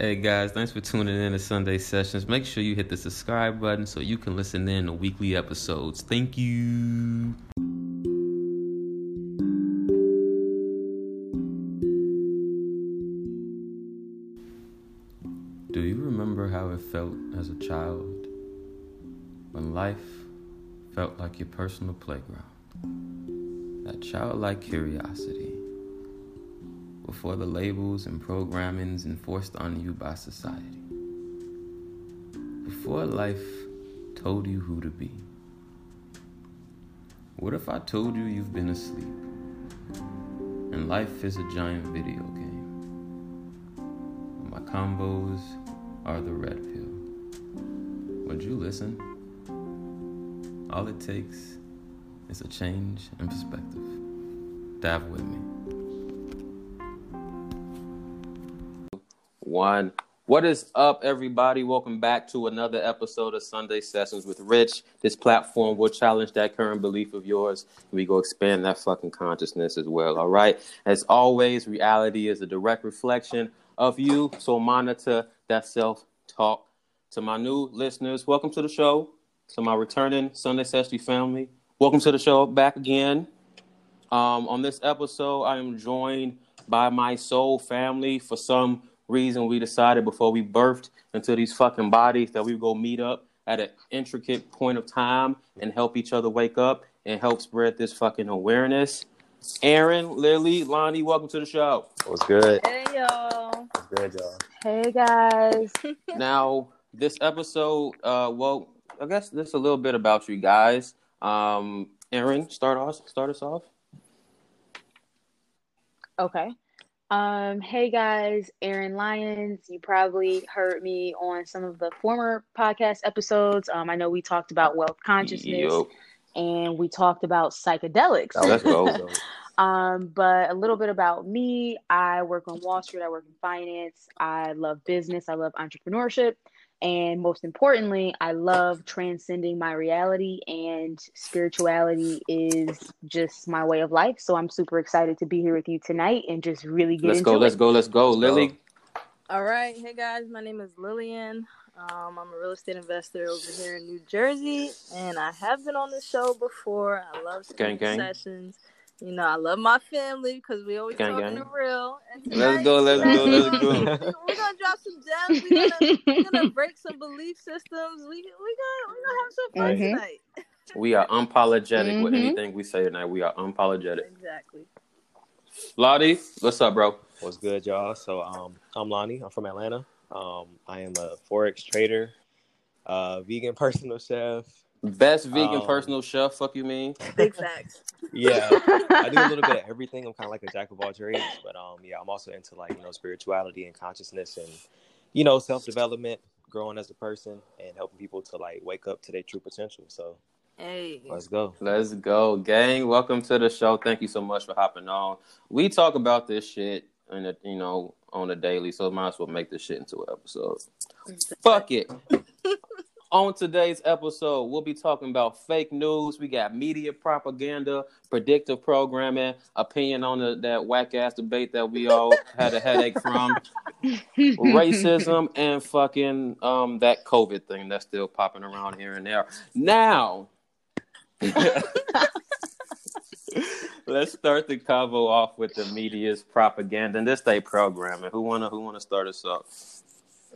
Hey guys, thanks for tuning in to Sunday Sessions. Make sure you hit the subscribe button so you can listen in to weekly episodes. Thank you. Do you remember how it felt as a child when life felt like your personal playground? That childlike curiosity before the labels and programmings enforced on you by society. Before life told you who to be. What if I told you you've been asleep and life is a giant video game? My combos are the red pill. Would you listen? All it takes is a change in perspective. Dive with me. One. What is up, everybody? Welcome back to another episode of Sunday Sessions with Rich. This platform will challenge that current belief of yours. We go expand that fucking consciousness as well. All right. As always, reality is a direct reflection of you. So monitor that self talk. To my new listeners, welcome to the show. To my returning Sunday Session family, welcome to the show back again. Um, on this episode, I am joined by my soul family. For some reason, we decided before we birthed into these fucking bodies that we would go meet up at an intricate point of time and help each other wake up and help spread this fucking awareness. Aaron, Lily, Lonnie, welcome to the show. What's good? Hey y'all. What's good, y'all? Hey guys. now, this episode, uh, well, I guess this is a little bit about you guys. Um, Aaron, start us, start us off. Okay. Um, hey guys, Aaron Lyons. You probably heard me on some of the former podcast episodes. Um, I know we talked about wealth consciousness Yo, and we talked about psychedelics. That Let's go. Um, but a little bit about me. I work on Wall Street, I work in finance, I love business, I love entrepreneurship, and most importantly, I love transcending my reality and spirituality is just my way of life. So I'm super excited to be here with you tonight and just really get let's into go. it. Let's go. Let's go. Let's go. Lily, All right. Hey guys, my name is Lillian. Um, I'm a real estate investor over here in New Jersey, and I have been on the show before. I love Gang, gang. sessions. You know, I love my family because we always Gang, talking gang. the real. And Let's go, let's go, let's go. We're gonna drop some gems. We're gonna, we're gonna break some belief systems. We we gonna we gonna have some fun Mhm. tonight. we are unapologetic with Mhm. anything we say tonight. We are unapologetic. Exactly. Lottie, what's up, bro? what's good, y'all? So, um, I'm Lonnie. I'm from Atlanta. Um, I am a forex trader, uh, vegan personal chef. Best vegan Um, personal chef. Fuck you mean? Big facts. Yeah, I do a little bit of everything. I'm kind of like a jack of all trades, but um, yeah, I'm also into like you know spirituality and consciousness and you know self development, growing as a person, and helping people to like wake up to their true potential. So Hey. let's go. Let's go, gang. Welcome to the show. Thank you so much for hopping on. We talk about this shit and it, you know on a daily, so might as well make this shit into an episode. Fuck it. On today's episode, we'll be talking about fake news. We got media propaganda, predictive programming, opinion on the, that whack ass debate that we all had a headache from, racism, and fucking um that COVID thing that's still popping around here and there. Now, let's start the convo off with the media's propaganda and this day programming. Who wanna who wanna start us off?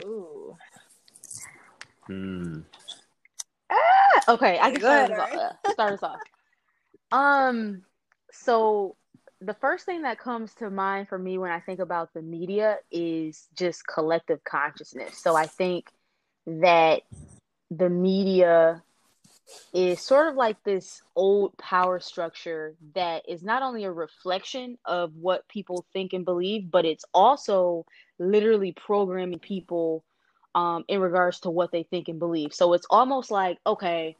Ooh. Hmm. okay, I can start ahead, us, off, uh, start us off. Um, so the first thing that comes to mind for me when I think about the media is just collective consciousness. So I think that the media is sort of like this old power structure that is not only a reflection of what people think and believe, but it's also literally programming people um, in regards to what they think and believe. So it's almost like, okay,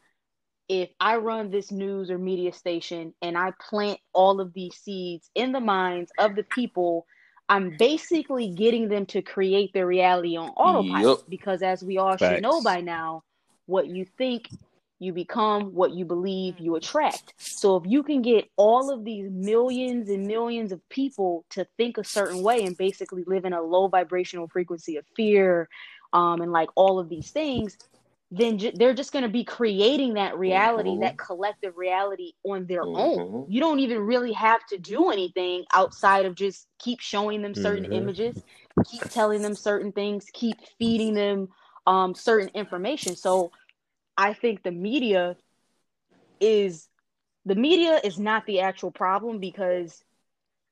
if I run this news or media station and I plant all of these seeds in the minds of the people, I'm basically getting them to create their reality on autopilot. Yup. Because as we all should know by now, what you think you become what you believe you attract. So if you can get all of these millions and millions of people to think a certain way and basically live in a low vibrational frequency of fear um, and like all of these things, then j- they're just going to be creating that reality, Mhm. that collective reality on their Mhm. own. You don't even really have to do anything outside of just keep showing them certain Mhm. images, keep telling them certain things, keep feeding them um, certain information. So I think the media is the media is not the actual problem because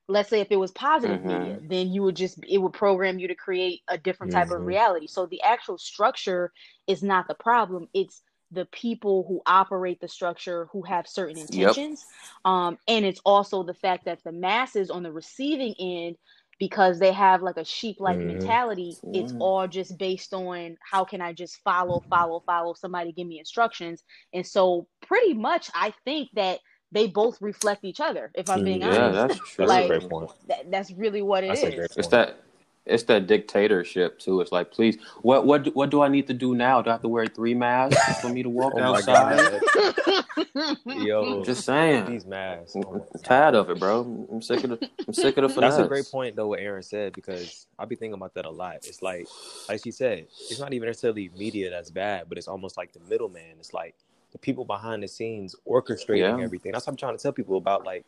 let's say if it was positive Mhm. media then you would just it would program you to create a different type of Mhm. reality so the actual structure is not the problem it's the people who operate the structure who have certain intentions um, and it's also the fact that the masses on the receiving end because they have like a sheep like Mhm. mentality it's Yeah. all just based on how can i just follow follow follow somebody give me instructions and so pretty much i think that they both reflect each other if i'm being. Yeah, honest that's true. That's Like, a great point. that, that's really what it That's a is. great It's that it's that dictatorship too. It's like, please, what what do- what do I need to do now? Do I have to wear three masks for me to walk Oh outside? yo, just saying. these masks. I'm Oh my God. tired of it, bro. I'm sick of the I'm sick of the finesse. That's a great point though, what Aaron said, because I'll be thinking about that a lot. It's like, like she said, it's not even necessarily media that's bad, but it's almost like the middleman. It's like the people behind the scenes orchestrating Yeah. everything. That's what I'm trying to tell people about, like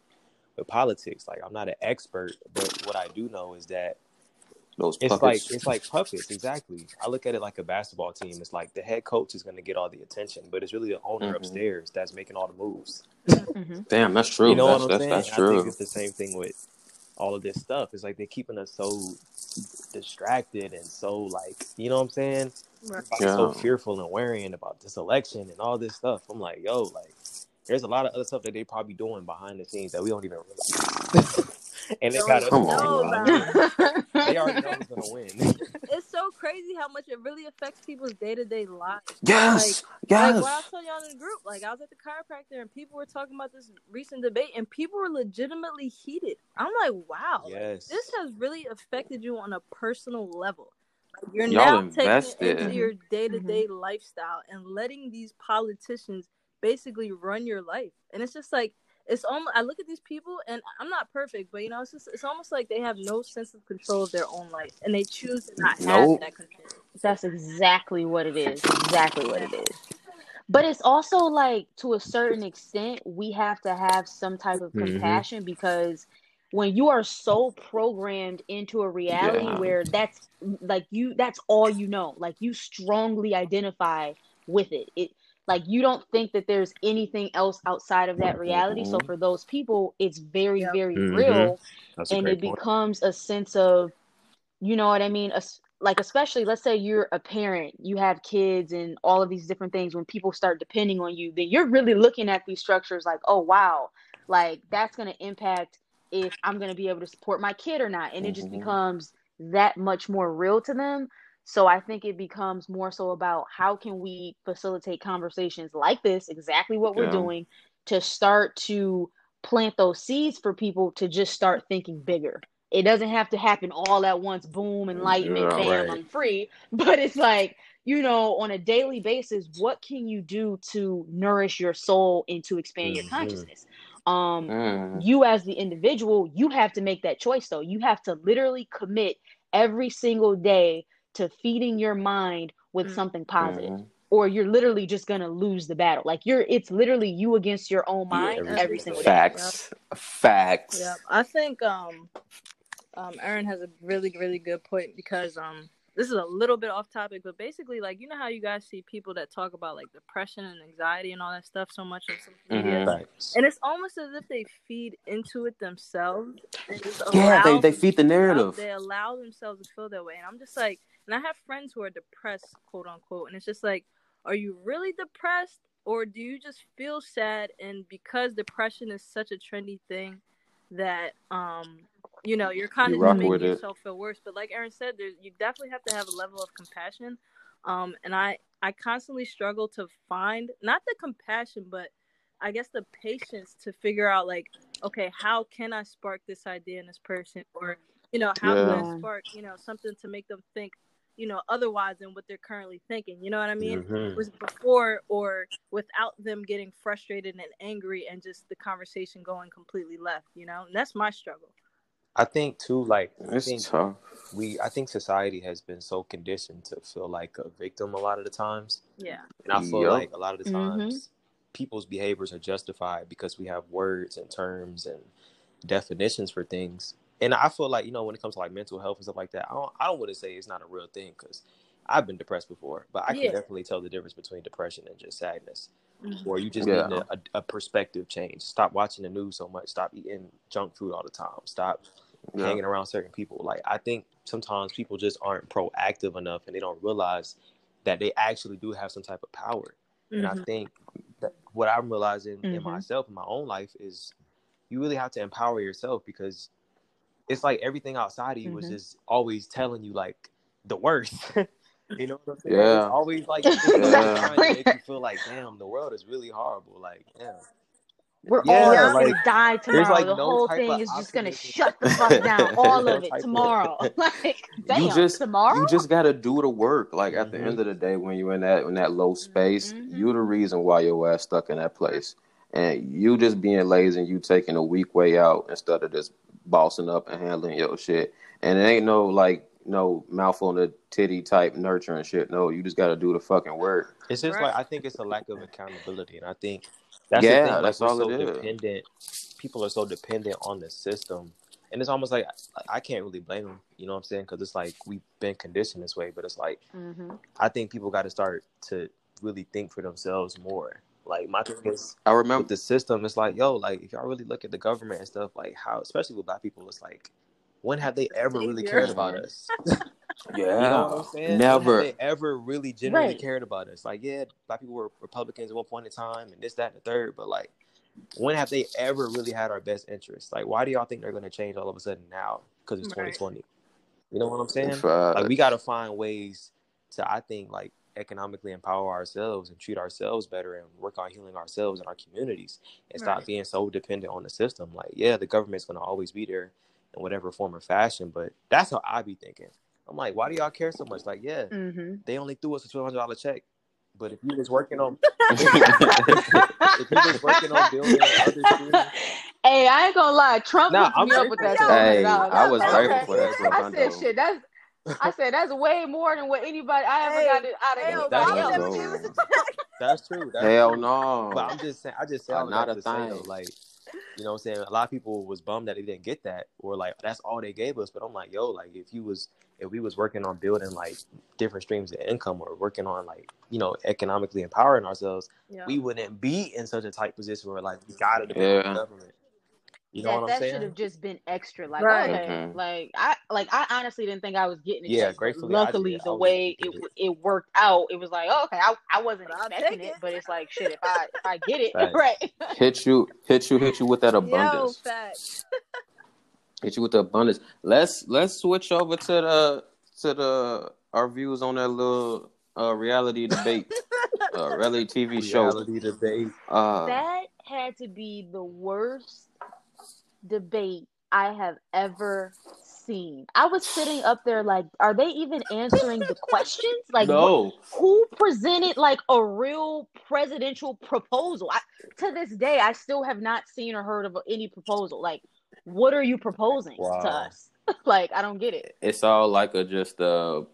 with politics. Like I'm not an expert, but what I do know is that Those it's puppets. like it's like puppets. Exactly. I look at it like a basketball team. It's like the head coach is going to get all the attention, but it's really the owner Mhm. upstairs that's making all the moves. Mhm. Damn, that's true. You know that's what I'm that's, saying? that's I think true. it's the same thing with all of this stuff. It's like they're keeping us so distracted and so like, you know what I'm saying? Right. So fearful and worrying about this election and all this stuff. I'm like, yo, like, there's a lot of other stuff that they probably doing behind the scenes that we don't even realize. and they got Come on, it. They already know who's gonna win. It's so crazy how much it really affects people's day to day lives. Yes, Like yes. when I told y'all in the group, like I was at the chiropractor and people were talking about this recent debate and people were legitimately heated. I'm like, wow, yes. this has really affected you on a personal level. Like, you're Y'all now taking it into your day to day lifestyle and letting these politicians basically run your life. And it's just like it's almost I look at these people and I'm not perfect, but you know, it's just it's almost like they have no sense of control of their own life and they choose to not have that control. That's exactly what it is. Exactly what it is. But it's also like to a certain extent, we have to have some type of Mhm. compassion because when you are so programmed into a reality Yeah. where that's like you that's all you know. Like you strongly identify with it. It like you don't think that there's anything else outside of that reality. So Mhm. for those people, it's very, Yep. very Mhm. real That's and it point. becomes a sense of you know what i mean Es- like especially let's say you're a parent you have kids and all of these different things when people start depending on you then you're really looking at these structures like oh wow like that's going to impact if i'm going to be able to support my kid or not and it just Mhm. becomes that much more real to them so i think it becomes more so about how can we facilitate conversations like this exactly what we're Yeah. doing to start to plant those seeds for people to just start thinking bigger it doesn't have to happen all at once boom enlightenment Yeah, bam right. i'm free but it's like you know on a daily basis what can you do to nourish your soul and to expand your Mhm. consciousness um Mm. you as the individual you have to make that choice though you have to literally commit every single day to feeding your mind with Mm. something positive Mhm. or you're literally just gonna lose the battle like you're it's literally you against your own Yeah, mind every every single single day Facts. Facts. Yep. I think um um Aaron has a really really good point because um this is a little bit off topic, but basically like you know how you guys see people that talk about like depression and anxiety and all that stuff so much on social media. Mhm. Facts. And it's almost as if they feed into it themselves and just Yeah, they, they feed the narrative. They allow themselves to feel that way. And I'm just like, and I have friends who are depressed, quote unquote. And it's just like, are you really depressed? Or do you just feel sad? And because depression is such a trendy thing that, um, you know, you're kind You of making with it. yourself feel worse. But like Aaron said, there's, you definitely have to have a level of compassion. Um, and I, I constantly struggle to find not the compassion, but I guess the patience to figure out like, okay, how can I spark this idea in this person, or you know, how can I spark you know something to make them think you know, otherwise than what they're currently thinking. You know what I mean? Mhm. Was before or without them getting frustrated and angry and just the conversation going completely left. You know, and that's my struggle. I think too, like I It's think tough. we, I think society has been so conditioned to feel like a victim a lot of the times, Yeah. and I feel Yup. like a lot of the Mhm. times people's behaviors are justified because we have words and terms and definitions for things. And I feel like you know when it comes to like mental health and stuff like that, I don't, I don't want to say it's not a real thing because I've been depressed before, but I can Yeah. definitely tell the difference between depression and just sadness. Mhm. or you just Yeah. need a, a, a perspective change. Stop watching the news so much. Stop eating junk food all the time. Stop Yeah. hanging around certain people. Like I think sometimes people just aren't proactive enough, and they don't realize that they actually do have some type of power. And I Mhm. think that what I'm realizing in Mhm. myself in my own life is you really have to empower yourself because it's like everything outside of you is Mhm. just always telling you like the worst. you know what I'm saying? Yeah. It's always like it's always Yeah. trying to make you feel like, damn, the world is really horrible. Like, damn. We're Yeah, all just like, gonna die tomorrow. like, the no whole thing is just gonna shut the fuck down. All of it tomorrow. like, damn, you just tomorrow. you just gotta do the work. Like at the Mhm. end of the day, when you're in that in that low space, Mhm. you the reason why your ass stuck in that place. And you just being lazy and you taking a weak way out instead of just bossing up and handling your shit. And it ain't no like no mouth on the titty type nurturing shit. No, you just gotta do the fucking work. It's just Right. like I think it's a lack of accountability, and I think that's Yeah, the thing. Like, that's all so it is. dependent. People are so dependent on the system, and it's almost like I, I can't really blame them. You know what I'm saying? Because it's like we've been conditioned this way, but it's like hmm I think people got to start to really think for themselves more. Like my thing is I remember the system, it's like yo, like if y'all really look at the government and stuff, like how, especially with black people, it's like when have they ever really cared about us? Yeah. You know what I'm saying? When Never. have they ever really genuinely Right. cared about us? Like, yeah, black people were Republicans at one point in time, and this, that, and the third. But like, when have they ever really had our best interests? Like, why do y'all think they're going to change all of a sudden now? Because it's Right. 2020. You know what I'm saying? Facts. Like, we got to find ways to, I think, like economically empower ourselves and treat ourselves better and work on healing ourselves and our communities and stop being so dependent on the system. Like, yeah, the government's going to always be there in whatever form or fashion, but that's how I be thinking. I'm like, why do y'all care so much? Like, yeah, hmm they only threw us a twelve hundred dollar check. But if you was working on if you was working on building other things, Hey, I ain't gonna lie. Trump Nah, hooked I'm me up with that. Hey, I was Okay. grateful for that I said, $1200. shit, that's. I said that's way more than what anybody I ever Hey, got it out of Hey, anybody That's Obama else. true. gave us a check. that's true. That's Hell true. no. But I'm just saying, I just say all of Not that a to say thing. though, like, you know, what I'm saying a lot of people was bummed that they didn't get that, or like that's all they gave us. But I'm like, yo, like if you was if we was working on building like different streams of income or working on like you know economically empowering ourselves, Yeah. we wouldn't be in such a tight position where like we gotta depend on Yeah. the government. You know that, what I'm that saying? should have just been extra. Like, Right. okay, Mhm. like I like I honestly didn't think I was getting it. Yeah, check, gratefully luckily did. The way able it it worked out, it was like, oh, okay, I, I wasn't But I'll expecting it, it. but it's like shit. If I if I get it Facts. right, hit you, hit you, hit you with that abundance. facts. Hit you with the abundance. Let's let's switch over to the to the our views on that little uh, reality debate, uh, reality TV show. Reality debate. Uh, that had to be the worst debate I have ever seen. I was sitting up there like, are they even answering the questions? Like, no, who presented like a real presidential proposal? I, to this day, I still have not seen or heard of any proposal. Like, what are you proposing to us? like, I don't get it. it's all like a just a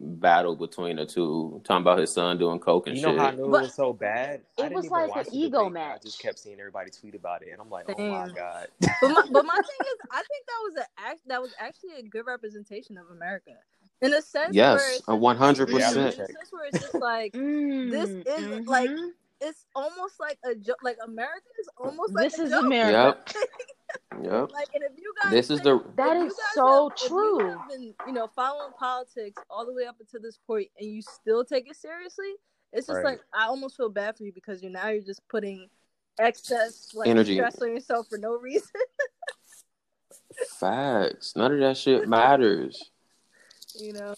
battle between the two. Talking about his son doing coke and You shit. You know how I knew But it was so bad? It didn't was like an ego debate. I just kept seeing everybody tweet about it, and I'm like, oh my god. But my, but my thing is, I think that was a act that was actually a good representation of America, in a sense. yes, a one hundred in a Reality percent. check. sense where it's just like Mm, This is, like, mhm. It's almost like a joke. Like America is almost like this a is joke. America. Yep, yep. Like, and if you guys, This is the That if you is guys so have- if you true. have been, you know, following politics all the way up until this point, and you still take it seriously. It's just Right. like I almost feel bad for you because you're now you're just putting excess like Energy. stress on yourself for no reason. facts. None of that shit matters. you know,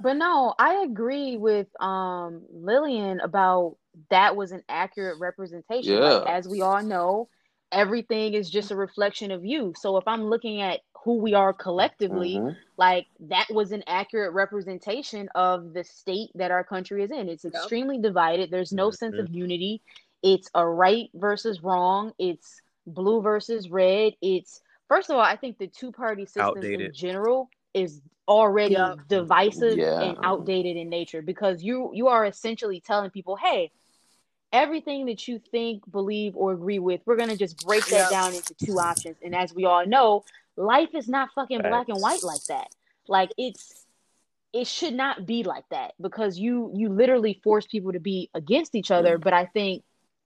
But no, I agree with um Lillian about that was an accurate representation. Like, as we all know, everything is just a reflection of you. So if I'm looking at who we are collectively, Mhm. like that was an accurate representation of the state that our country is in. It's Yep. extremely divided. There's no sense Mhm. of unity. It's a right versus wrong. It's blue versus red. It's first of all, I think the two party system in general is already Yep. divisive Yeah. and outdated in nature because you you are essentially telling people, hey, everything that you think, believe, or agree with, we're gonna just break that Yep. down into two options. And as we all know, life is not fucking black and white like that. Like it's it should not be like that because you you literally force people to be against each other. But I think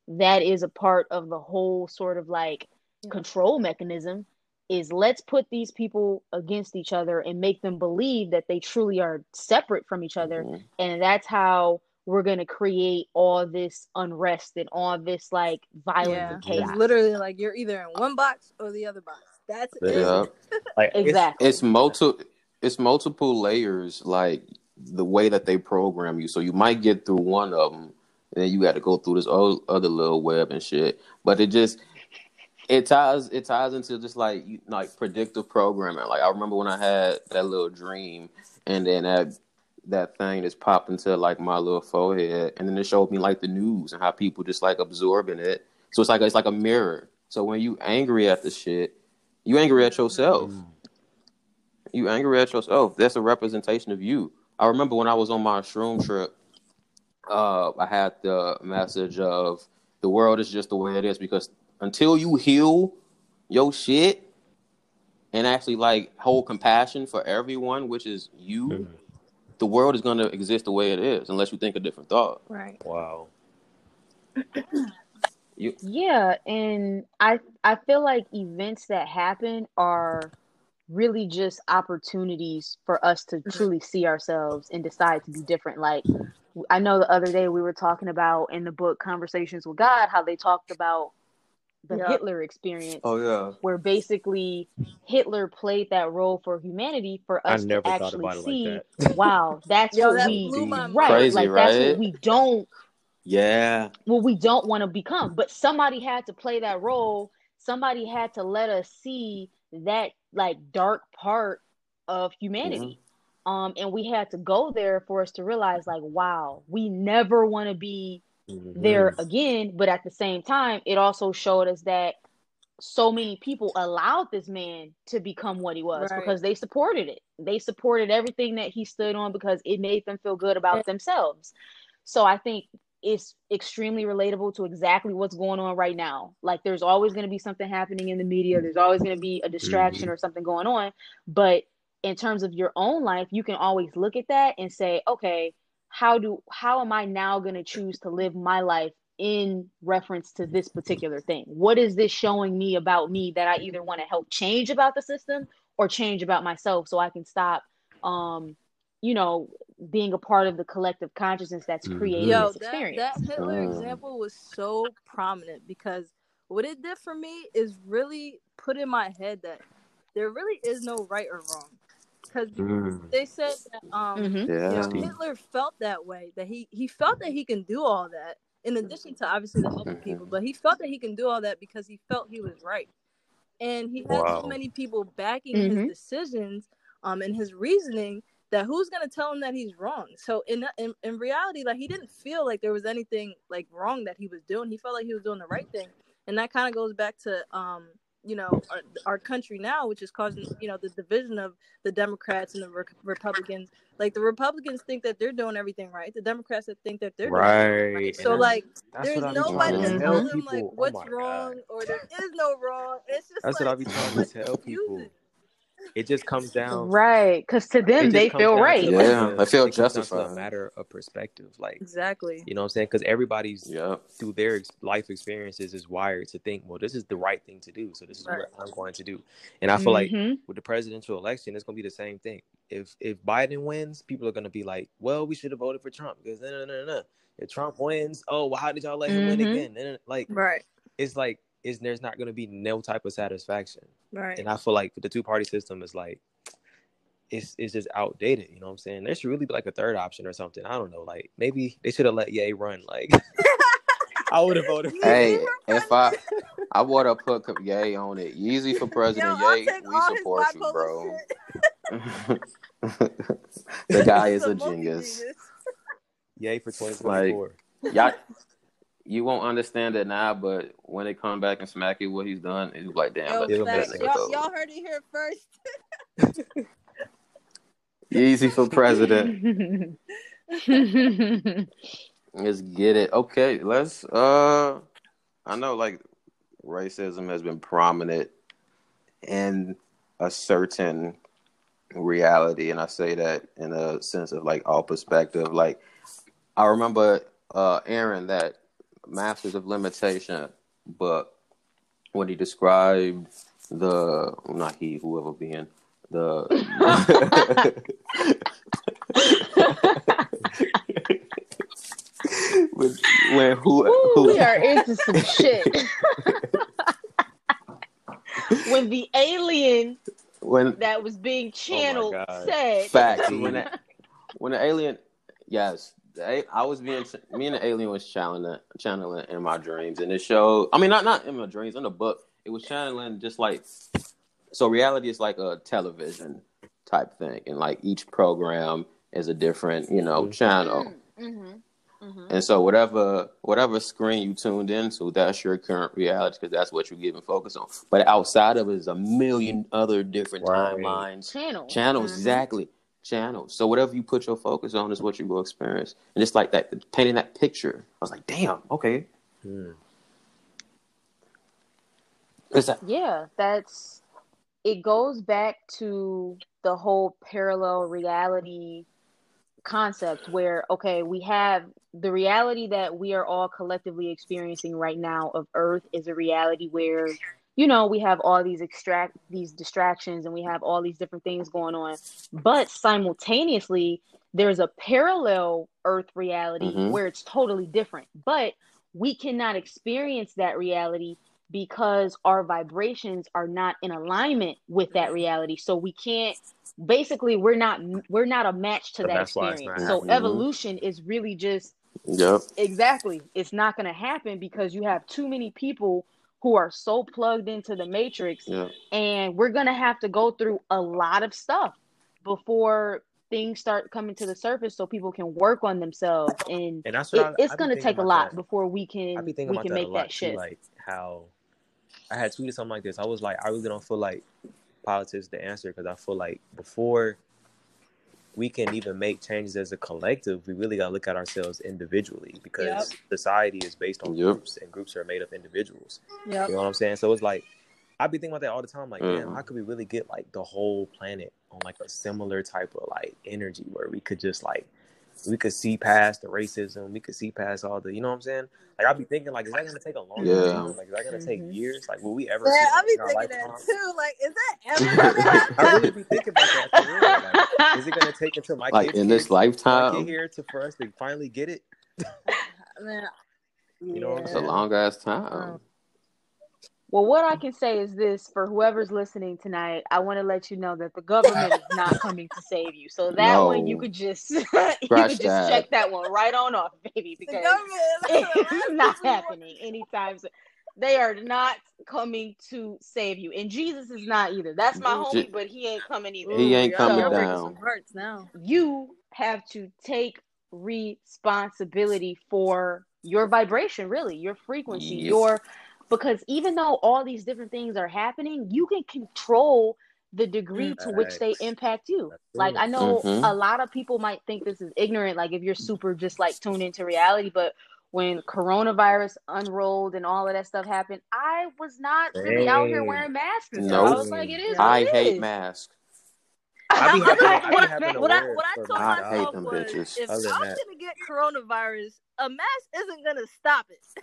that is a part of the whole sort of like Yeah. control mechanism is let's put these people against each other and make them believe that they truly are separate from each other Mhm. and that's how we're going to create all this unrest and all this like violence Yeah, and it's chaos literally like you're either in one box or the other box. That's it. Yeah. Like exactly It's multiple. It's multiple layers. Like the way that they program you. So you might get through one of them, and then you got to go through this o- other little web and shit. But it just it ties it ties into just like like predictive programming. Like I remember when I had that little dream, and then that that thing just popped into like my little forehead, and then it showed me like the news and how people just like absorbing it. So it's like it's like a mirror. So when you angry at the shit, you angry at yourself. You angry at yourself. That's a representation of you. I remember when I was on my shroom trip, uh, I had the message of the world is just the way it is because until you heal your shit and actually like hold compassion for everyone, which is you, Mhm. The world is gonna exist the way it is unless you think a different thought. Right. Wow. You yeah and i i feel like events that happen are really just opportunities for us to truly see ourselves and decide to be different like i know the other day we were talking about in the book conversations with god how they talked about the Yeah. hitler experience Oh yeah. where basically Hitler played that role for humanity for I us never to actually about it see. like that. wow, that's Yo, what that we blew my mind. right, Crazy, like that's what we don't, Yeah. what we don't want to become. But somebody had to play that role. Somebody had to let us see that like dark part of humanity. Um, and we had to go there for us to realize, like, wow, we never want to be There again. But at the same time, it also showed us that so many people allowed this man to become what he was Right. because they supported it. They supported everything that he stood on because it made them feel good about Yeah. themselves. So I think it's extremely relatable to exactly what's going on right now. Like there's always going to be something happening in the media. There's always going to be a distraction or something going on, but in terms of your own life, you can always look at that and say, okay, how do how am I now going to choose to live my life in reference to this particular thing? What is this showing me about me that I either want to help change about the system or change about myself so I can stop um you know being a part of the collective consciousness that's Mhm. creating Yo, this that, experience. that Hitler Mm. example was so prominent because what it did for me is really put in my head that there really is no right or wrong. Because Mm. they said that um, Mhm. you know, Hitler felt that way, that he, he felt that he can do all that, in addition to obviously the helping people, but he felt that he can do all that because he felt he was right. And he had Wow. so many people backing Mhm. his decisions um, and his reasoning that who's gonna tell him that he's wrong? So in, in in reality, like he didn't feel like there was anything like wrong that he was doing. He felt like he was doing the right thing, and that kind of goes back to um you know our, our country now, which is causing you know the division of the Democrats and the Re- Republicans. Like the Republicans think that they're doing everything right, the Democrats that think that they're doing Right. So And like there's what I be nobody trying to to tell tell them like Oh what's my wrong God. or there is no wrong. It's just That's like what i'll be trying to tell confuse people. It. It just comes down. Right, because to them they feel right. to like Yeah, a- I feel it comes a matter of perspective. Like Exactly. you know what I'm saying? Because everybody's Yep. through their ex- life experiences is wired to think, well, this is the right thing to do, so this is Right. what I'm going to do. And I feel like Mhm. with the presidential election, it's gonna be the same thing. If if Biden wins, people are gonna be like, well, we should have voted for Trump because no, no, no, no. If Trump wins, oh, well, how did y'all let him win Mhm. again? And like, Right. it's like, is there's not gonna be no type of satisfaction. Right. And I feel like the two party system is like, it's it's just outdated. You know what I'm saying? There should really be like a third option or something. I don't know. Like maybe they should have let Ye run. Like I would have voted. For Hey, if I I would have put Ye on it. Yeezy for president. I'll Ye, we support you, bro. the guy is a multi genius. genius. Ye for 2024. Y'all, you won't understand it now, but when they come back and smack you what he's done, it's like, damn, Yo, let Yeah, me facts. that facts. nigga y'all, y'all heard it here first. Yeezy for president. Let's get it. Okay, let's. Uh, I know like racism has been prominent in a certain reality, and I say that in a sense of like all perspective. Like I remember uh Aaron that Masters of Limitation book when he described the not he whoever being the when, when who, Ooh, who we are into some shit. when the alien when that was being oh channeled God. said, facts when the, when the alien yes the, a- I was being me and the alien was channeling channeling in my dreams. And it showed I mean not not in my dreams in the book. It was channeling just like so reality is like a television type thing. And like each program is a different you know Mhm. channel. Hmm hmm And so whatever whatever screen you tuned into, that's your current reality because that's what you're giving focus on. But outside of it is a million other different Right. timelines, channel channels, Mhm. exactly channels. So whatever you put your focus on is what you will experience. And it's like that, painting that picture, I was like, damn, okay, Hmm. That, Yeah, that's it goes back to the whole parallel reality concept where okay, we have the reality that we are all collectively experiencing right now of earth is a reality where you know, we have all these extract these distractions and we have all these different things going on. But simultaneously, there's a parallel earth reality Mhm. where it's totally different. But we cannot experience that reality because our vibrations are not in alignment with that reality. So we can't basically we're not we're not a match to So that that's why it's experience. not So happening. evolution is really just yep, Exactly. It's not going to happen because you have too many people who are so plugged into the matrix yep, and we're going to have to go through a lot of stuff before things start coming to the surface so people can work on themselves and And that's what it, I, it's going to take a lot that. before we can be we can that make lot that too, shift. like how I had tweeted something like this. I was like, I really don't feel like politics the answer because I feel like before we can even make changes as a collective, we really gotta look at ourselves individually because Yep. society is based on Yep. groups and groups are made of individuals. Yep. You know what I'm saying? So it's like I'd be thinking about that all the time. Like, damn, Mhm. how could we really get like the whole planet on like a similar type of like energy where we could just like we could see past the racism, we could see past all the, you know what I'm saying? Like I'd be thinking, like, is that gonna take a long Yeah. time? Like, is that gonna take Mhm. years? Like, will we ever Yeah, see I'll be thinking that lifetime? too. Like, is that ever gonna happen? I really be thinking about that for real. Like, is it gonna take until my like kids in this till I get lifetime, here to for us to finally get it? Man, You know what I'm it's a long ass time. Well, what I can say is this for whoever's listening tonight, I want to let you know that the government is not coming to save you. So that No. one you could just you Scratch could just that. check that one right on off, baby, because government is the last it's not people we want- happening anytime soon. They are not coming to save you, and Jesus is not either. That's my Je- homie, but he ain't coming either. He ain't y'all- coming y'all down. some hearts now. You have to take responsibility for your vibration, really, your frequency, Yep. your because even though all these different things are happening, you can control the degree to which they impact you. Like. I know Mhm. a lot of people might think this is ignorant, like if you're super just like tuned into reality, but when coronavirus unrolled and all of that stuff happened, I was not really out here wearing masks No. stuff. I was like, it is. What I it hate is. masks. I be having, I be having What I what I told I hate myself them was, bitches. if I'm that. gonna get coronavirus, a mask isn't gonna stop it.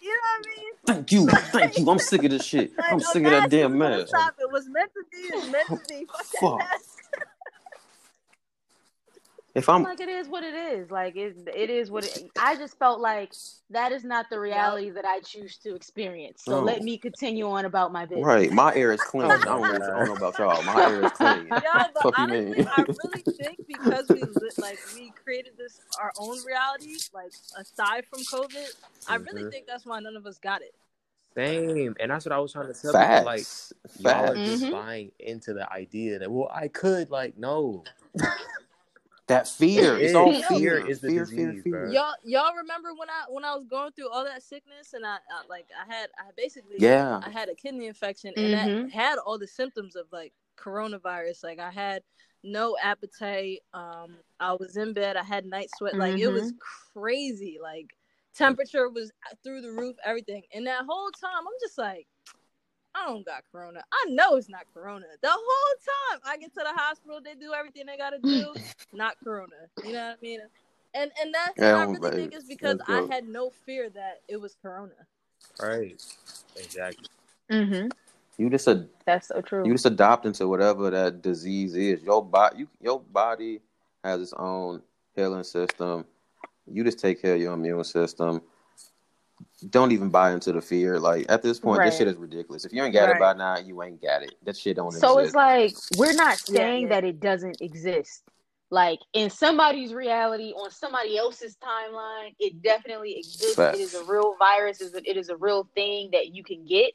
you know what I mean? Thank you, thank you. I'm sick of this shit. Like, I'm a sick of that damn mask. Stop it. Was meant to be is meant to be. Fuck that Fuck. Mask. If I'm I'm like, it is what it is. Like it, it is what it. I just felt like that is not the reality that I choose to experience. So No. let me continue on about my business. right, my air is clean. Oh I don't, know, I don't know about y'all. My air is clean. Yeah, but honestly. I really think because we like we created this our own reality, like aside from COVID, I really Mhm. think that's why none of us got it. Same, and that's what I was trying to tell people. Like, Facts. y'all are Facts. just Mhm. buying into the idea that well, I could. Like, no, That fear. It It's all fear. Fear is the fear, fear, disease, fear. bro. Y'all, y'all remember when I when I was going through all that sickness and I, I like I had I basically Yeah. I had a kidney infection and Mhm. that had all the symptoms of like coronavirus. Like I had no appetite. Um, I was in bed. I had night sweat. Like it was crazy. Like temperature was through the roof. Everything. And that whole time, I'm just like, I don't got corona. I know it's not corona. The whole time I get to the hospital, they do everything they gotta do. not corona. You know what I mean? And and that's Yeah, I I'm really right. think it's because I had no fear that it was corona. right? Exactly. Mm-hmm. You just a That's so true. you just adopt into whatever that disease is. Your body, you, your body has its own healing system. You just take care of your immune system. Don't even buy into the fear. Like at this point, this shit is ridiculous. If you ain't got it by now, you ain't got it. That shit don't exist. so exist. it's like we're not saying yeah. that it doesn't exist. Like in somebody's reality, on somebody else's timeline, it definitely exists. Facts. It is a real virus. Is it is a real thing that you can get.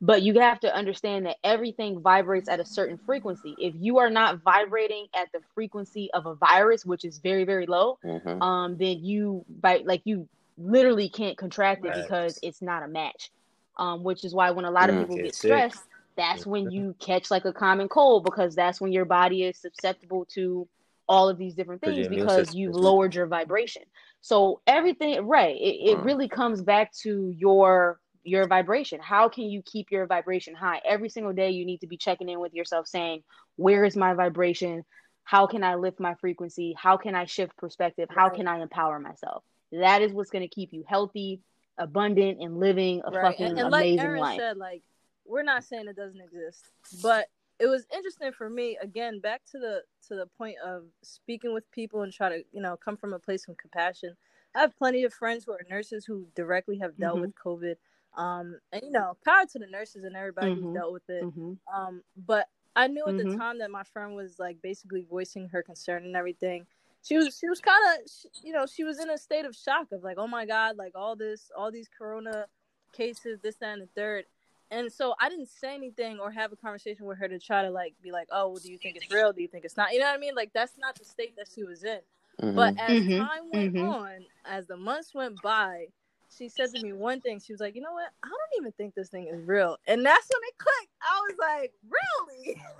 But you have to understand that everything vibrates at a certain frequency. If you are not vibrating at the frequency of a virus, which is very very low, Mhm. um, then you by like you literally can't contract it Right. because it's not a match. Um, which is why when a lot of Mm. people Get get sick. stressed, that's when you catch like a common cold because that's when your body is susceptible to all of these different things because you've lowered your vibration. So everything right, it, it Mm. really comes back to your your vibration. How can you keep your vibration high? Every single day you need to be checking in with yourself saying, where is my vibration? How can I lift my frequency? How can I shift perspective? How can I empower myself? That is what's going to keep you healthy, abundant, and living a right fucking and, and like amazing aaron life. said like we're not saying it doesn't exist but it was interesting for me again back to the to the point of speaking with people and try to you know come from a place of compassion i have plenty of friends who are nurses who directly have dealt Mhm. with covid um and you know power to the nurses and everybody Mhm. who's dealt with it Mhm. um but i knew at the Mhm. time that my friend was like basically voicing her concern and everything she was she was kind of you know she was in a state of shock of like oh my god like all this all these corona cases this that and the third and so i didn't say anything or have a conversation with her to try to like be like oh well, do you think it's real do you think it's not you know what i mean like that's not the state that she was in Mhm. but as Mhm. time went Mhm. on as the months went by she said to me one thing. She was like you know what? I don't even think this thing is real. And that's when it clicked. I was like really?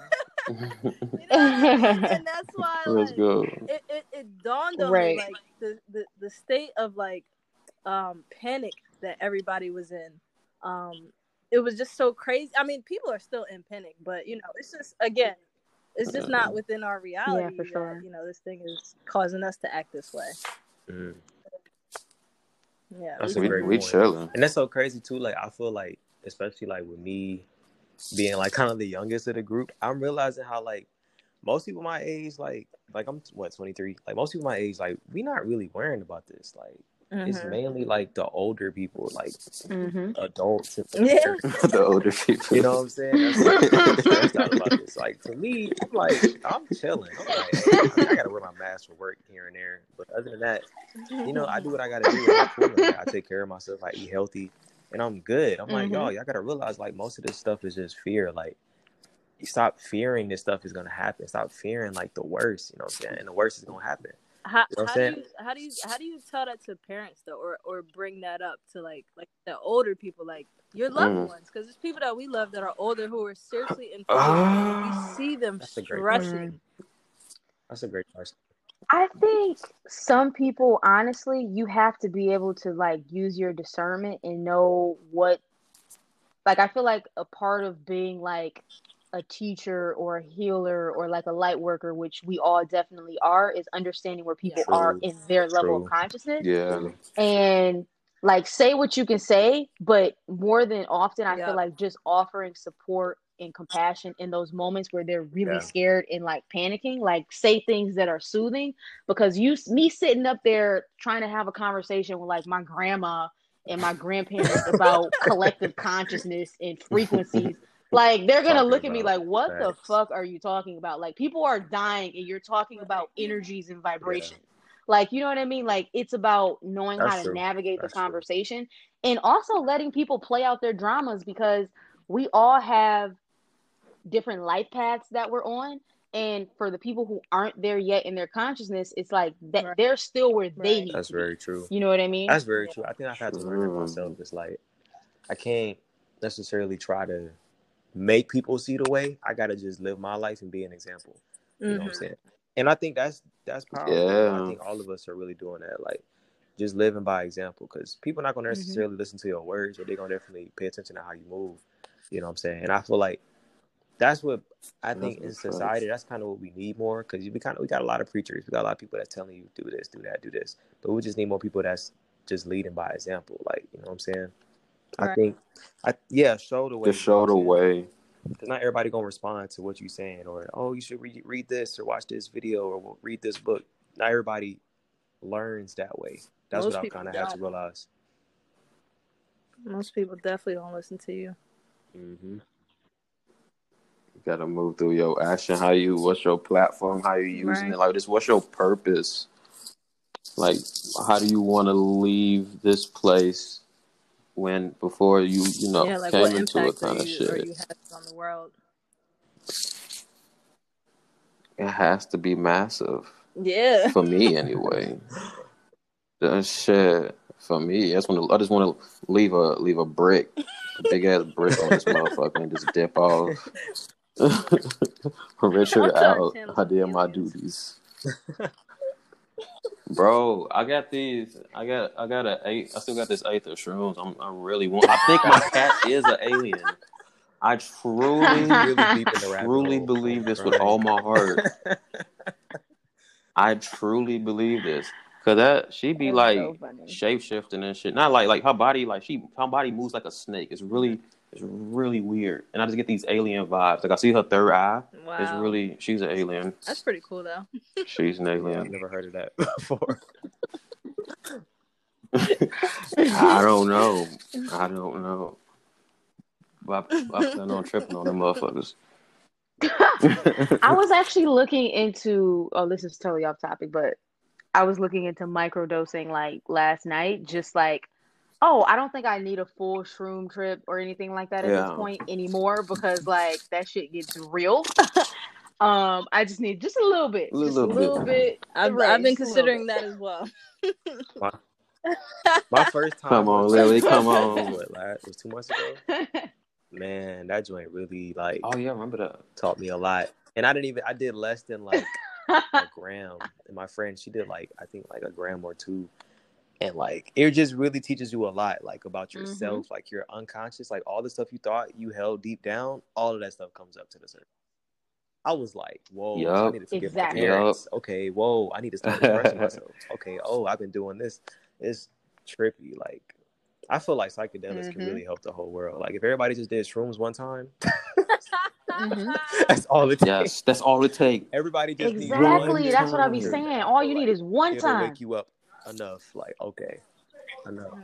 You know I mean? and that's why Let's like, it, it, it dawned on Right. me like the, the the state of like um panic that everybody was in. Um it was just so crazy. I mean people are still in panic but you know it's just again it's just not within our reality for sure. that, you know this thing is causing us to act this way. Mhm. Yeah That's we a We, great we point. chilling. And that's so crazy too. Like I feel like, especially like with me being like kind of the youngest of the group, I'm realizing how like most people my age, like like I'm what 23, like most people my age, like we not really worrying about this. Like it's Mhm. mainly like the older people, like Mhm. adults. and- Yeah. the older people. You know what I'm saying? That's like, I'm stressed out about this. Like to me, I'm like I'm chilling. I'm like, hey, I, mean, I gotta wear my mask for work here and there, but other than that, you know, I do what I gotta do. I'm. Like, I take care of myself. I eat healthy, and I'm good. I'm like, Mhm. y'all, y'all gotta realize like most of this stuff is just fear. Like, stop fearing this stuff is gonna happen. Stop fearing like the worst. You know what I'm saying? And the worst is gonna happen. How, You know how do you how do you how do you tell that to parents though or or bring that up to like like the older people like your loved Mm. ones because there's people that we love that are older who are seriously in fear Ah. we see them That's a stressing That's a great question. I think some people, honestly, you have to be able to like use your discernment and know what. Like, I feel like a part of being like a teacher or a healer or like a light worker, which we all definitely are, is understanding where people True. are in their level of consciousness Yeah. and like say what you can say, but more than often, I Yeah. feel like just offering support and compassion in those moments where they're really Yeah. scared and like panicking. Like say things that are soothing because you me sitting up there trying to have a conversation with like my grandma and my grandparents about collective consciousness and frequencies. Like they're gonna Talking look at me like, "What the fuck are you talking about?" Like people are dying, and you're talking about energies and vibrations. Like you know what I mean? Like it's about knowing That's how to true. navigate That's the true. conversation, and also letting people play out their dramas because we all have different life paths that we're on. And for the people who aren't there yet in their consciousness, it's like that Right. they're still where they need That's to be. very true. You know what I mean? That's very true. I think I've had to learn that myself. It's like I can't necessarily try to make people see the way. I gotta just live my life and be an example. You know what I'm Mhm. saying? And I think that's that's powerful. Yeah. I think all of us are really doing that. Like just living by example because people are not gonna Mhm. necessarily listen to your words, but they're gonna definitely pay attention to how you move. You know what I'm saying? And I feel like that's what I think in what's society. That's kind of what we need more because we kind of we got a lot of preachers. We got a lot of people that's telling you do this, do that, do this. But we just need more people that's just leading by example. Like you know what I'm saying? I think, I yeah, show the way. Just show the way. Because not everybody gonna respond to what you're saying, or oh, you should read read this or watch this video or read this book. Not everybody learns that way. That's Most what I've kind of had to realize. Most people definitely don't listen to you. hmm You gotta move through your action. How you? What's your platform? How you using Right. it? Like this. What's your purpose? Like, how do you want to leave this place when before you you know yeah, like came into it kind of you, shit? you on the world? It has to be massive Yeah. for me anyway. That shit for me. I just want to. I just want to leave a leave a brick, a big ass brick on this motherfucker, and just dip off. Richard I'm trying to out. I did my duties. Bro, I got these. I got. I got a eight. I still got this eighth of shrooms. I'm. I really want. I think my cat is an alien. I truly, Really deep in the rabbit truly hole. believe this with all my heart. I truly believe this. Cause that she be That's like so shape shifting and shit. Not like like her body like she her body moves like a snake. It's really it's really weird. And I just get these alien vibes. Like I see her third eye. Wow. It's really she's an alien. That's pretty cool though. She's an Yeah, I've alien. never heard of that before. I don't know. I don't know. But I, I plan on tripping on them motherfuckers. I was actually looking into oh this is totally off topic, but I was looking into microdosing like last night, just like oh, I don't think I need a full shroom trip or anything like that at Yeah. this point anymore because like that shit gets real. um, I just need just a little bit, A just little a little bit. bit. I've, right, I've been just a little considering that as well. My first time. Come on, Lily, come on. What, last, was two months ago? Man, that joint really like Oh yeah, remember that. taught me a lot. And I didn't even. I did less than like a gram. And my friend, she did like I think like a gram or two. And like it just really teaches you a lot, like about yourself, like your unconscious, like all the stuff you thought you held deep down, all of that stuff comes up to the surface. I was like, whoa, so I need to forgive Exactly. my parents. Okay, whoa, I need to start expressing myself. Okay, oh, I've been doing this. It's trippy. Like I feel like psychedelics can Mhm. really help the whole world. Like if everybody just did shrooms one time, Mhm. that's all it takes. Yes, that's all it takes. Everybody just needs Exactly. one That's what I be saying. All you need is one It'll time. wake you up enough. Like okay, enough.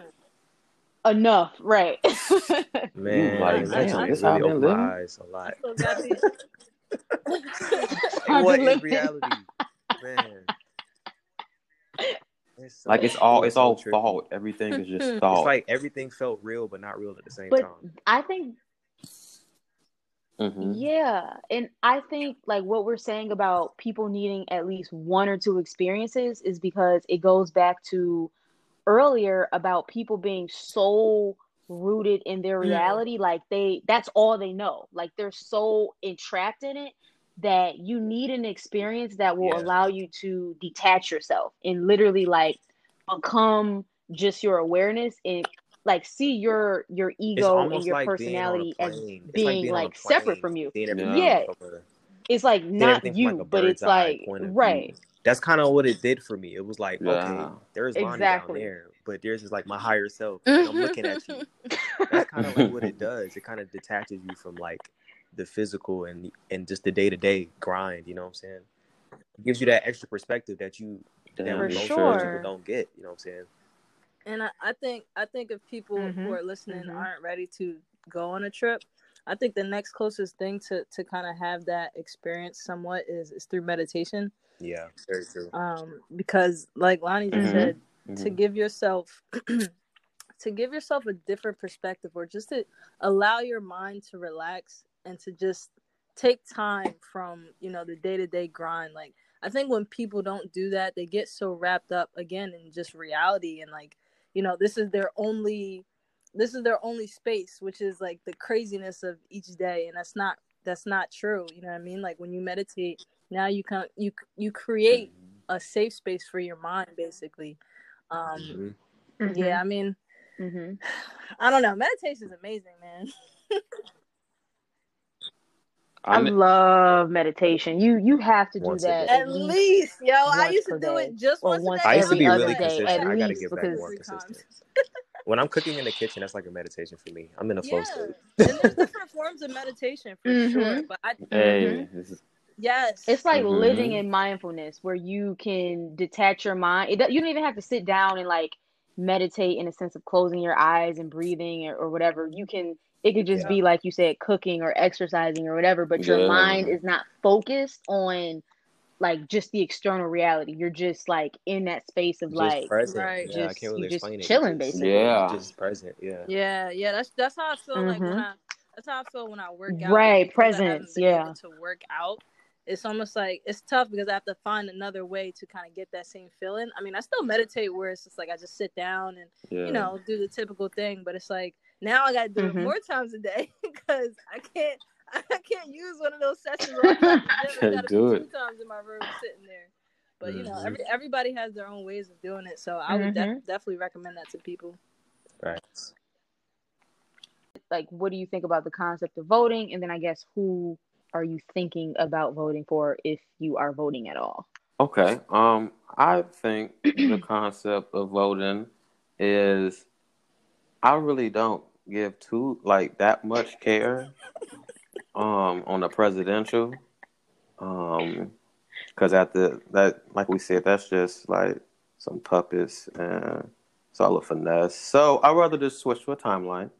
Enough, right? Man, like, that damn, joint this really been opened my living? eyes a lot. Still got what in reality, man? It's so- Like it's all it's so all trippy. thought. Everything is just thought. It's like everything felt real, but not real at the same But time. I think Mhm. Yeah, and I think like what we're saying about people needing at least one or two experiences is because it goes back to earlier about people being so rooted in their reality like they that's all they know. Like they're so entrapped in it that you need an experience that will Yeah. allow you to detach yourself and literally like become just your awareness and like see your your ego and your like being personality as plane. It's being being on like separate from you. Yeah. from It's like not you, like, but it's like point of view. right. That's kind of what it did for me. It was like, Yeah. okay, there's Lonnie Exactly. down there, but there's just like my higher self, and I'm looking at you. That's kind of like what it does. It kind of detaches you from like the physical and and just the day to day grind. You know what I'm saying? It gives you that extra perspective that you that most For people don't get. You know what I'm saying? And I, I think I think if people Mhm, who are listening mhm. aren't ready to go on a trip, I think the next closest thing to to kind of have that experience somewhat is is through meditation. Yeah, very true. Um, because like Lonnie just Mhm. said, to Mhm. give yourself to give yourself a different perspective or just to allow your mind to relax and to just take time from you know the day-to-day grind like i think when people don't do that they get so wrapped up again in just reality and like you know this is their only this is their only space which is like the craziness of each day. And that's not that's not true. You know what i mean? Like when you meditate now you can you you create a safe space for your mind basically. Um Mhm. Mm-hmm. yeah i mean hmm i don't know. Meditation is amazing man I I'm- love meditation. You you have to do that day. at least yo i used to do day. it just Or once, once a day I used to every be other really day, consistent. at I gotta least, get back more Three consistent. When I'm cooking in the kitchen, that's like a meditation for me. I'm in a flow yeah state. and there's different forms of meditation for Mhm. sure but i Hey, this is- yes It's like Mhm. living in mindfulness where you can detach your mind. It, you don't even have to sit down and like meditate in a sense of closing your eyes and breathing or, or whatever. You can, it could just Yeah. be like you said, cooking or exercising or whatever, but your Yeah. mind is not focused on like just the external reality. You're just like in that space of Just like, present. right. Yeah, I just- can't really you just it. chilling, basically. Yeah. Just present. Yeah. yeah yeah that's that's how i feel like when Mhm. i that's how i feel when i work out Right, because presence, yeah. to work out it's almost like it's tough because i have to find another way to kind of get that same feeling i mean i still meditate where it's just like i just sit down and yeah. you know, do the typical thing. But it's like now I gotta do Mhm. it more times a day because I can't I can't use one of those sessions where I'm at the gym. I Can't gotta do it. two times in my room sitting there. But you know, Mhm. every, everybody has their own ways of doing it. So I would def- Mhm. definitely recommend that to people. Right. like, what do you think about the concept of voting? And then I guess who are you thinking about voting for if you are voting at all? Okay. Um, I think the concept of voting is I really don't give too like that much care um on the presidential. Um because at the that like we said, that's just like some puppets and it's all a finesse. So I'd rather just switch to a timeline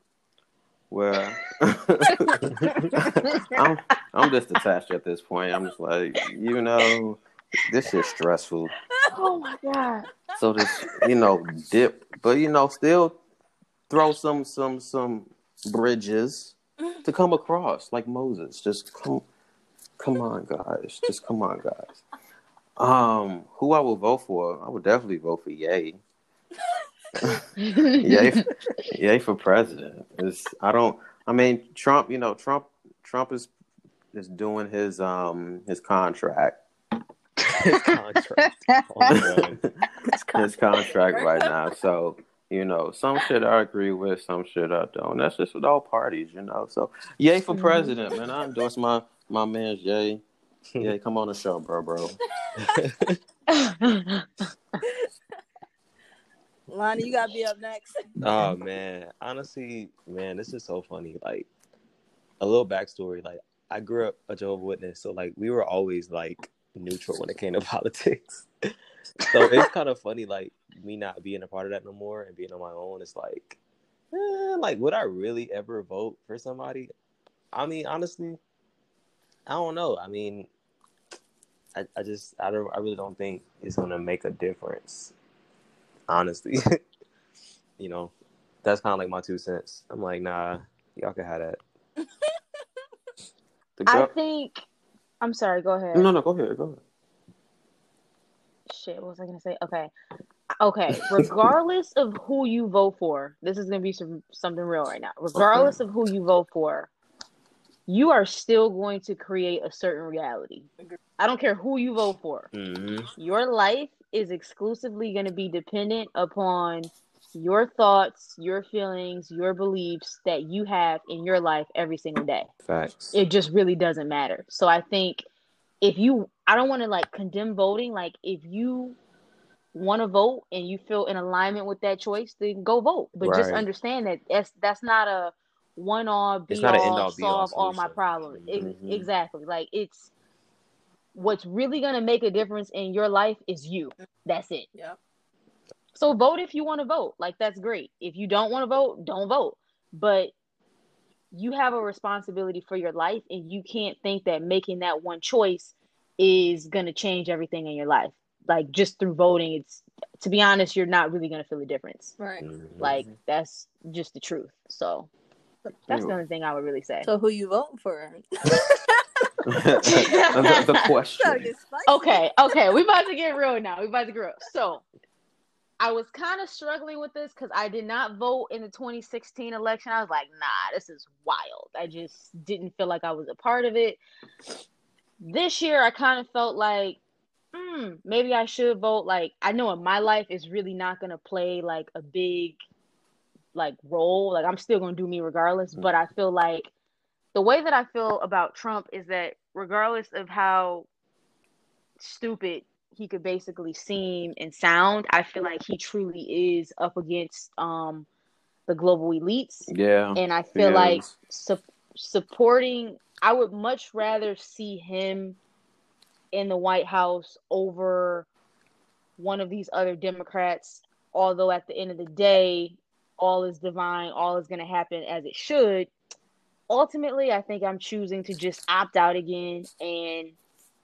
where I'm I'm just attached at this point. I'm just like, you know, this is stressful. Oh my god. So just you know, dip, but you know, still throw some some some bridges to come across like Moses. Just come, come on, guys. Just come on, guys. Um, who I will vote for? I would definitely vote for Ye. Ye, Ye for president. It's, I don't. I mean, Trump. You know, Trump. Trump is is doing his um his contract. His contract. My God. his contract right now. So you know, some shit I agree with, some shit I don't. That's just with all parties, you know. So Ye for president, man. I endorse my my man's Ye. Ye, come on the show, bro, bro. Lonnie, you gotta be up next. Oh man, honestly, man, this is so funny. Like a little backstory. Like I grew up a Jehovah Witness, so like we were always like neutral when it came to politics. so it's kind of funny, like me not being a part of that no more and being on my own. It's like, eh, like would I really ever vote for somebody? I mean, honestly, I don't know. I mean, I, I just I don't I really don't think it's gonna make a difference. Honestly, you know, that's kind of like my two cents. I'm like, nah, y'all can have that. I think. I'm sorry. Go ahead. no, no, go ahead, go ahead. Shit. What was I gonna say? Okay. Okay. Regardless of who you vote for, this is gonna be some something real right now. Regardless of who you vote for, you are still going to create a certain reality. I don't care who you vote for. Mm-hmm. Your life is exclusively going to be dependent upon your thoughts, your feelings, your beliefs that you have in your life every single day. Facts. It just really doesn't matter. So I think if you, I don't want to like condemn voting. Like if you want to vote and you feel in alignment with that choice, then go vote. But just understand that that's that's not a one all be It's not an end-all, be-all solve all my solution. problems. Ex- Mhm. Exactly. Like it's what's really gonna make a difference in your life is you. That's it. Yep. So vote if you want to vote. Like that's great. If you don't want to vote, don't vote. But you have a responsibility for your life and you can't think that making that one choice is going to change everything in your life. Like just through voting, it's to be honest, you're not really going to feel a difference. Right. Mhm. Like that's just the truth. So that's the only thing I would really say. So who you voting for? the, the question. okay, okay, we about to get real now. We about to get real. So I was kind of struggling with this because I did not vote in the 2016 election. I was like, nah, this is wild. I just didn't feel like I was a part of it. This year, I kind of felt like, hmm, maybe I should vote. Like, I know in my life, it's really not going to play like a big like role. Like, I'm still going to do me regardless. But I feel like the way that I feel about Trump is that regardless of how stupid he could basically seem and sound, I feel like he truly is up against um the global elites, Yeah. and I feel like su- supporting. I would much rather see him in the White House over one of these other Democrats. Although at the end of the day, all is divine, all is going to happen as it should. Ultimately, I think I'm choosing to just opt out again and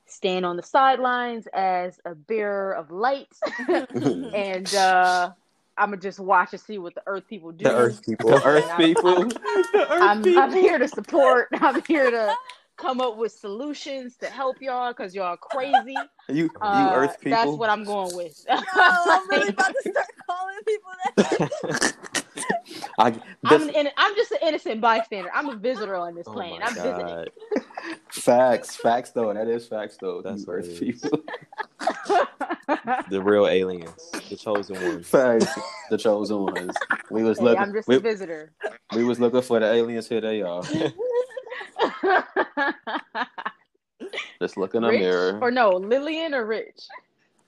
stand on the sidelines as a bearer of light, and uh, I'm gonna just watch and see what the Earth people do. The Earth people. The Earth I'm- people. The Earth I'm, people. I'm here to support. I'm here to come up with solutions to help y'all because y'all crazy. You, you Uh, Earth people. That's what I'm going with. Yo, I'm really about to start calling people that. I, I'm, an, I'm just an innocent bystander. I'm a visitor on this Oh plane. my I'm visiting. Facts, facts though. That is facts though. That's you Earth people. The real aliens, the chosen ones. Facts. The chosen ones. We was Hey, looking. I'm just we, a visitor. we was looking for the aliens. Here they are. Just look in the Rich mirror. or no, Lillian or Rich?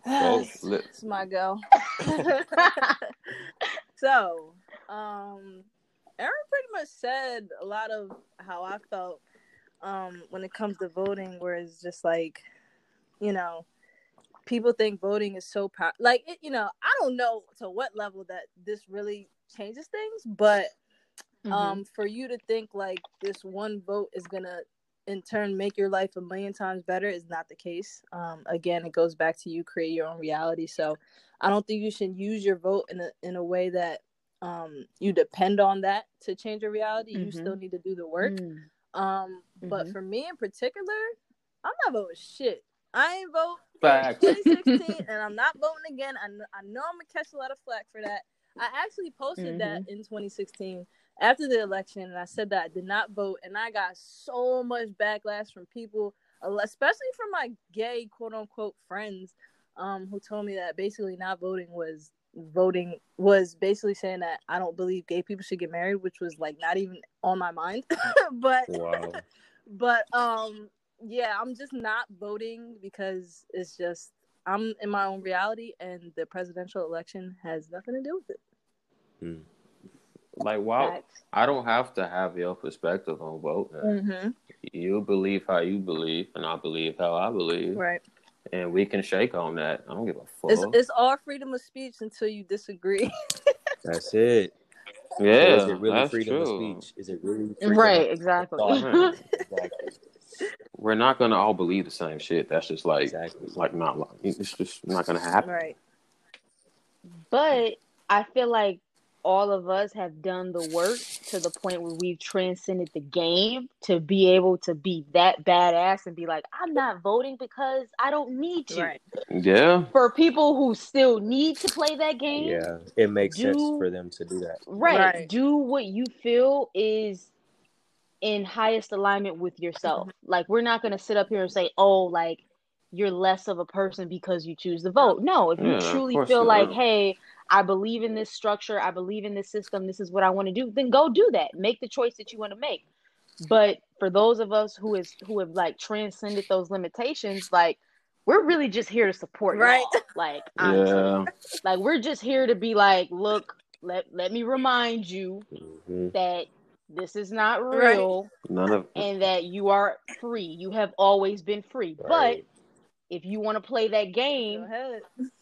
Both. Li- It's my go. so, um, Aaron pretty much said a lot of how I felt um, when it comes to voting, where it's just like, you know, people think voting is so powerful. Like, it, you know, I don't know to what level that this really changes things, but Mm-hmm. um, for you to think like this one vote is gonna in turn make your life a million times better is not the case. Um, again, it goes back to you create your own reality. So I don't think you should use your vote in a in a way that um, you depend on that to change your reality. You Mhm. still need to do the work. Mm. Um, but Mhm. for me in particular, I'm not voting shit. I ain't vote for Facts. 2016, and I'm not voting again. I, I know I'm gonna catch a lot of flack for that. I actually posted that Mm-hmm. in 2016 after the election, and I said that I did not vote, and I got so much backlash from people, especially from my gay quote unquote friends, um, who told me that basically not voting was voting was basically saying that I don't believe gay people should get married, which was like not even on my mind. but Wow. but um yeah, I'm just not voting because it's just I'm in my own reality and the presidential election has nothing to do with it. Like, wow. Facts. I don't have to have your perspective on voting. Mm-hmm. You believe how you believe, and I believe how I believe, Right. and we can shake on that. I don't give a fuck. It's it's all freedom of speech until you disagree. That's it. yeah, is it really freedom true. of speech? Is it really freedom Right, exactly. thought? exactly. We're not gonna all believe the same shit. That's just like, Exactly. like not it's just not gonna happen. right. But I feel like all of us have done the work to the point where we've transcended the game to be able to be that badass and be like, I'm not voting because I don't need to. Right. Yeah, For people who still need to play that game, Yeah, it makes sense for them to do that. right, Right. do what you feel is in highest alignment with yourself. Mm-hmm. Like we're not going to sit up here and say, "Oh, like you're less of a person because you choose to vote." No, if you Yeah, of truly feel like, not. "Hey, I believe in this structure, I believe in this system, this is what I want to do," then go do that. Make the choice that you want to make. But for those of us who is who have like transcended those limitations, like we're really just here to support Right. y'all. Like honestly. yeah, like we're just here to be like, look, let let me remind you hmm that this is not Right. real None of and that you are free. You have always been free. Right. But if you want to play that game,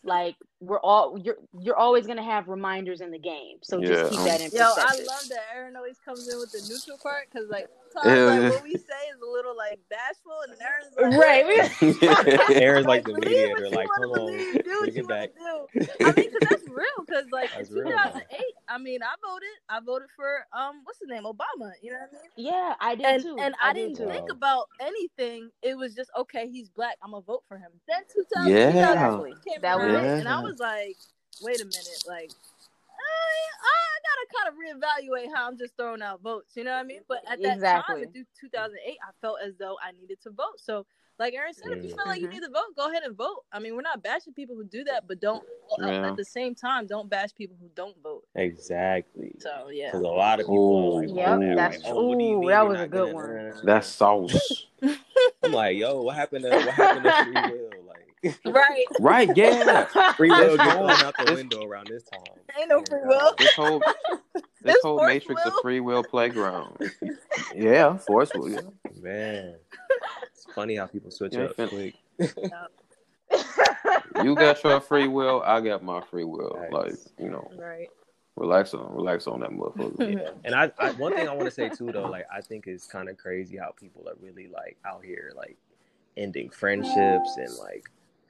like we're all you're you're always gonna have reminders in the game. So Yeah, just keep that in Yo, I love that Aaron always comes in with the neutral part because like Yeah, sometimes like what we say is a little like bashful and Aaron's like Right. Aaron's like the believe mediator. Like, you come on, do bring what it you back. wanna do. I mean, because that's real. Because like That's in real. 2008, I mean, I voted. I voted for um, what's his name, Obama. You know what I mean? yeah, I did And too. and I, did didn't too. think about anything. It was just okay. He's black. I'm gonna vote for him. Then 2000, Yeah. 2000 That was around, it. and I was like, wait a minute, like. I, I gotta kind of reevaluate how I'm just throwing out votes, you know what I mean? But at that Exactly. time, in 2008, I felt as though I needed to vote. So, like Aaron said, if you Mm. feel like you Mhm. need to vote, go ahead and vote. I mean, we're not bashing people who do that, but don't uh, Yeah. at the same time don't bash people who don't vote. Exactly. So yeah, Because a lot of people are like, Ooh, Yep, oh, that's like, oh, what do you ooh, that was a good one. That's sauce. I'm like, yo, what happened to what happened to free will? Like, right. right, yeah. free will This gets whole- thrown out the this- window around this time. Ain't no free God. will. This whole this This whole matrix will. of free will playground. Yeah, force will. Yeah. Man, it's funny how people switch Yeah, up fin- quick. You got your free will. I got my free will. Nice. Like you know, Right. relax on, relax on that motherfucker. Yeah. And I, I one thing I want to say too though, like I think it's kind of crazy how people are really like out here like ending friendships and like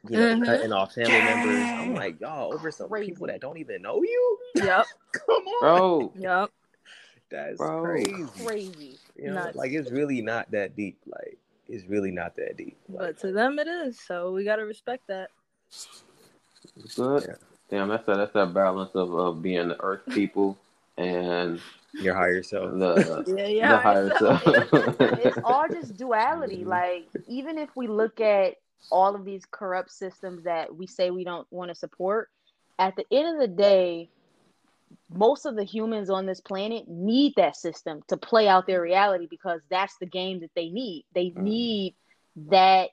you know Mhm. cutting off family members. I'm like y'all over some Crazy. people that don't even know you. Yep. Come on, Bro, Yep. that's Bro. crazy. Crazy. You know, Nuts. like it's really not that deep. Like it's really not that deep. But to them it is. So we gotta respect that. good. Yeah. Damn, that's that. That's that balance of, of being the earth people and your higher self. the Yeah, the higher so- self. it's all just duality. Mhm. Like even if we look at all of these corrupt systems that we say we don't want to support, at the end of the day, most of the humans on this planet need that system to play out their reality because that's the game that they need. They Mhm. need that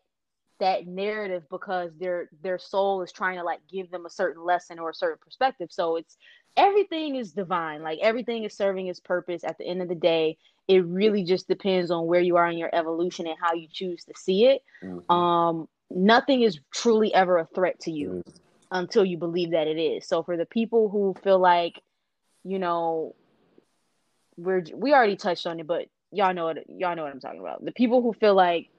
that narrative because their their soul is trying to like give them a certain lesson or a certain perspective. So it's everything is divine. Like everything is serving its purpose at the end of the day. It really just depends on where you are in your evolution and how you choose to see it. Mhm. Um nothing is truly ever a threat to you Mhm. until you believe that it is. So for the people who feel like, you know, we're we already touched on it, but y'all know what y'all know what I'm talking about. The people who feel like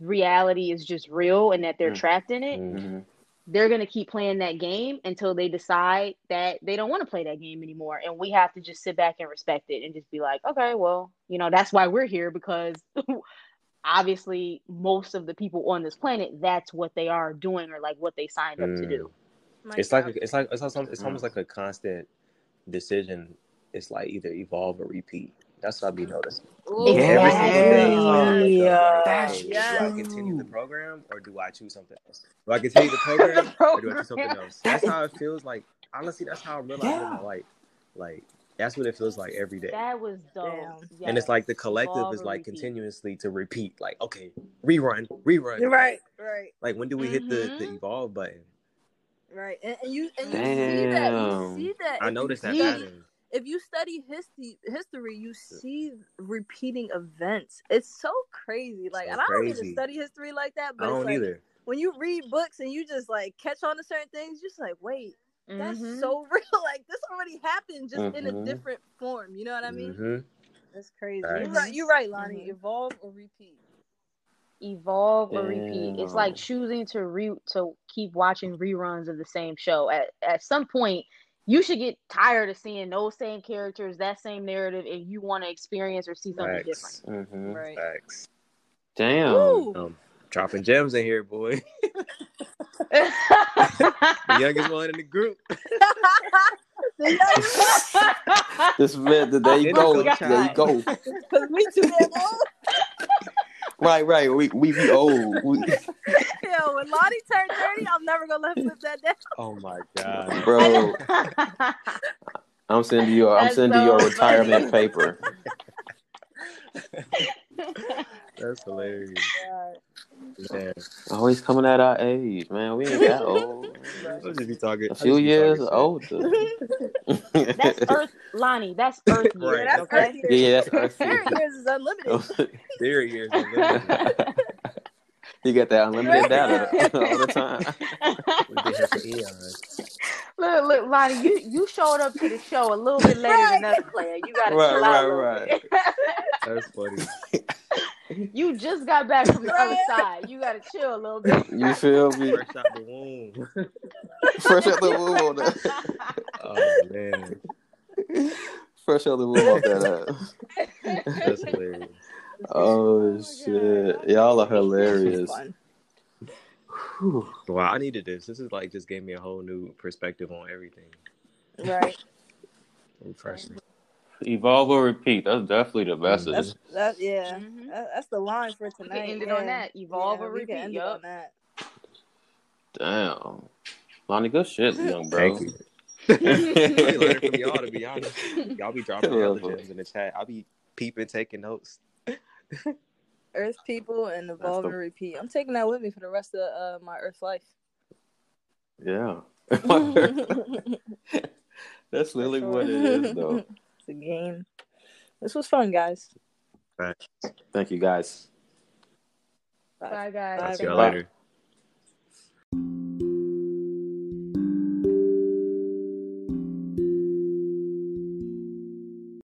reality is just real and that they're Mm. trapped in it, Mhm. Mhm. they're gonna keep playing that game until they decide that they don't want to play that game anymore. And we have to just sit back and respect it and just be like, okay, well, you know, that's why we're here because obviously most of the people on this planet, that's what they are doing or like what they signed up to do. Mm. My It's like God. a, it's like it's like it's almost uh-huh. like a constant decision. It's like either evolve or repeat. That's what I be noticing. Ooh, Every single day, it's like, Yeah. Uh, that's do I continue the program or do I choose something else? Do I continue the program, or do I choose something else? That's how it feels like. Honestly, that's how I'm realizing Yeah. my life. Like that's what it feels like every day. That was dope. Damn. and it's like the collective Evolve is like repeat. continuously to repeat. Like okay, rerun, rerun. Right, right, Like when do we hit the, the Mhm. evolve button? right. And, and you and you see that you see that I if you noticed that pattern. If you study history, history, you see repeating events. It's so crazy. Like, So and I don't even crazy. study history like that, I but it's don't like either. when you read books and you just like catch on to certain things, you're just like, wait, that's Mhm. so real. Like this already happened, just in a Mhm. different form. You know what I mean? Mhm. That's crazy. Facts. You're right. You're right, Lonnie. Mhm. Evolve or repeat. evolve or repeat. It's like choosing to re to keep watching reruns of the same show. At at some point, you should get tired of seeing those same characters, that same narrative, and you want to experience or see something Facts. Mhm. Right. Facts. Damn. Woo. Dropping gems in here, boy. different. the youngest one in the group. This man, there you It go. is so There you go. Because we too damn old. Right, right. We we be old. We, Yo, when Lonnie turned 30, I'm never gonna let him live that down. Oh my god. bro, I'm sending you. I'm That's sending you a retirement funny. paper. That's hilarious. Man. Always coming at our age, man. We ain't that old. I'll just be talking. A I'll few just be years talking older. That's Earth, Lonnie. That's Earth years. Right. that's okay. Earth years. Yeah, that's Earth years. years is unlimited. Theory years. unlimited. you get that unlimited data all the time. We've been here for eons. Look, look, Lonnie, you, you showed up to the show a little bit later than us, player. You gotta Right, chill out a right, little That's funny. you just got back from the other side. You gotta chill a little bit. You feel me? Fresh out the womb. Fresh out the womb on that. Oh man, Fresh out the womb on that. that's hilarious. Oh shit, y'all are hilarious. fun. Whew. Wow, I needed this. This is like just gave me a whole new perspective on everything. Right. Refreshing. Evolve or repeat. That's definitely the best. That's that. Yeah. Mhm. That, that's the line for tonight. We tonight. can end it yeah. on that. Evolve Yeah, or we can repeat. end it Yup. on that. Damn, Lonnie, good shit, young bro. Thank you. I be learning from y'all to be honest. Y'all be dropping Yeah, hella gems in the chat. I'll be peeping, taking notes. Earth people and evolve the- and repeat. I'm taking that with me for the rest of uh, my Earth life. Yeah, it's that's literally what it is, though the game. This was fun, guys. Thank you, guys. Bye, Bye guys. I'll see you later.